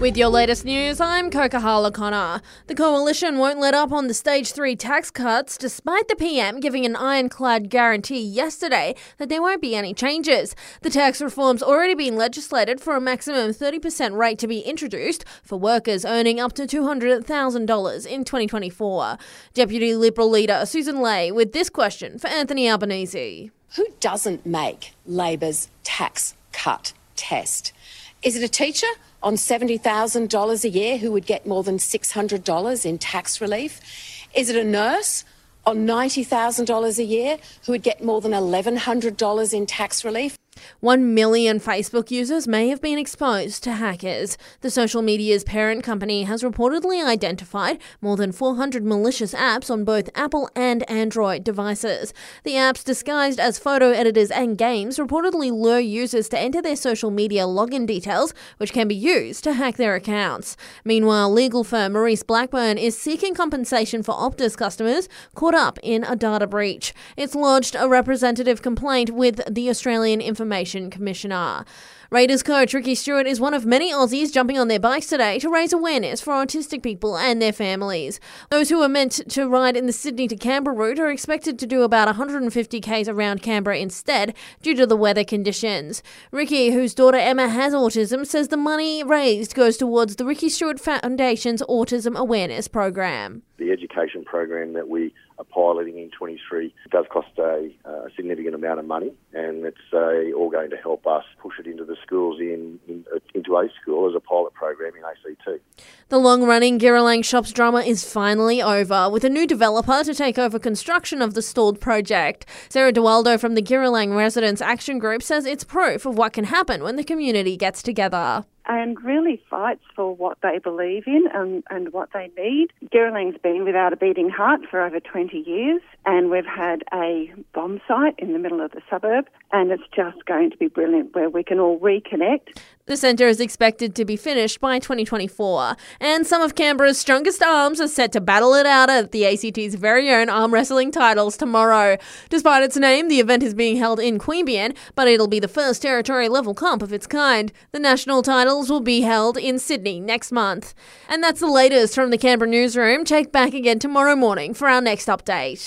With your latest news, I'm Kokahala Connor. The coalition won't let up on the stage 3 tax cuts despite the PM giving an ironclad guarantee yesterday that there won't be any changes. The tax reform's already been legislated for a maximum 30% rate to be introduced for workers earning up to $200,000 in 2024. Deputy Liberal leader Susan Ley with this question for Anthony Albanese. Who doesn't make Labor's tax cut test? Is it a teacher on $70,000 a year who would get more than $600 in tax relief? Is it a nurse on $90,000 a year who would get more than $1,100 in tax relief? One million Facebook users may have been exposed to hackers. The social media's parent company has reportedly identified more than 400 malicious apps on both Apple and Android devices. The apps, disguised as photo editors and games, reportedly lure users to enter their social media login details, which can be used to hack their accounts. Meanwhile, legal firm Maurice Blackburn is seeking compensation for Optus customers caught up in a data breach. It's lodged a representative complaint with the Australian Information Information Commissioner. Raiders coach Ricky Stuart is one of many Aussies jumping on their bikes today to raise awareness for autistic people and their families. Those who are meant to ride in the Sydney to Canberra route are expected to do about 150 k's around Canberra instead due to the weather conditions. Ricky, whose daughter Emma has autism, says the money raised goes towards the Ricky Stuart Foundation's Autism Awareness Program. The education program that we are piloting in 23 does cost a, a significant amount of money, and it's uh, all going to help us push it into the schools in, in into a school as a pilot program in ACT. The long-running Giralang Shops drama is finally over, with a new developer to take over construction of the stalled project. Sarah DeWaldo from the Giralang Residents Action Group says it's proof of what can happen when the community gets together and really fights for what they believe in and, and what they need. Giralang's been without a beating heart for over 20 years, and we've had a bomb site in the middle of the suburb, and it's just going to be brilliant where we can all reconnect. The centre is expected to be finished by 2024, and some of Canberra's strongest arms are set to battle it out at the ACT's very own arm wrestling titles tomorrow. Despite its name, the event is being held in Queanbeyan, but it'll be the first territory level comp of its kind. The national titles will be held in Sydney next month. And that's the latest from the Canberra newsroom. Check back again tomorrow morning for our next update.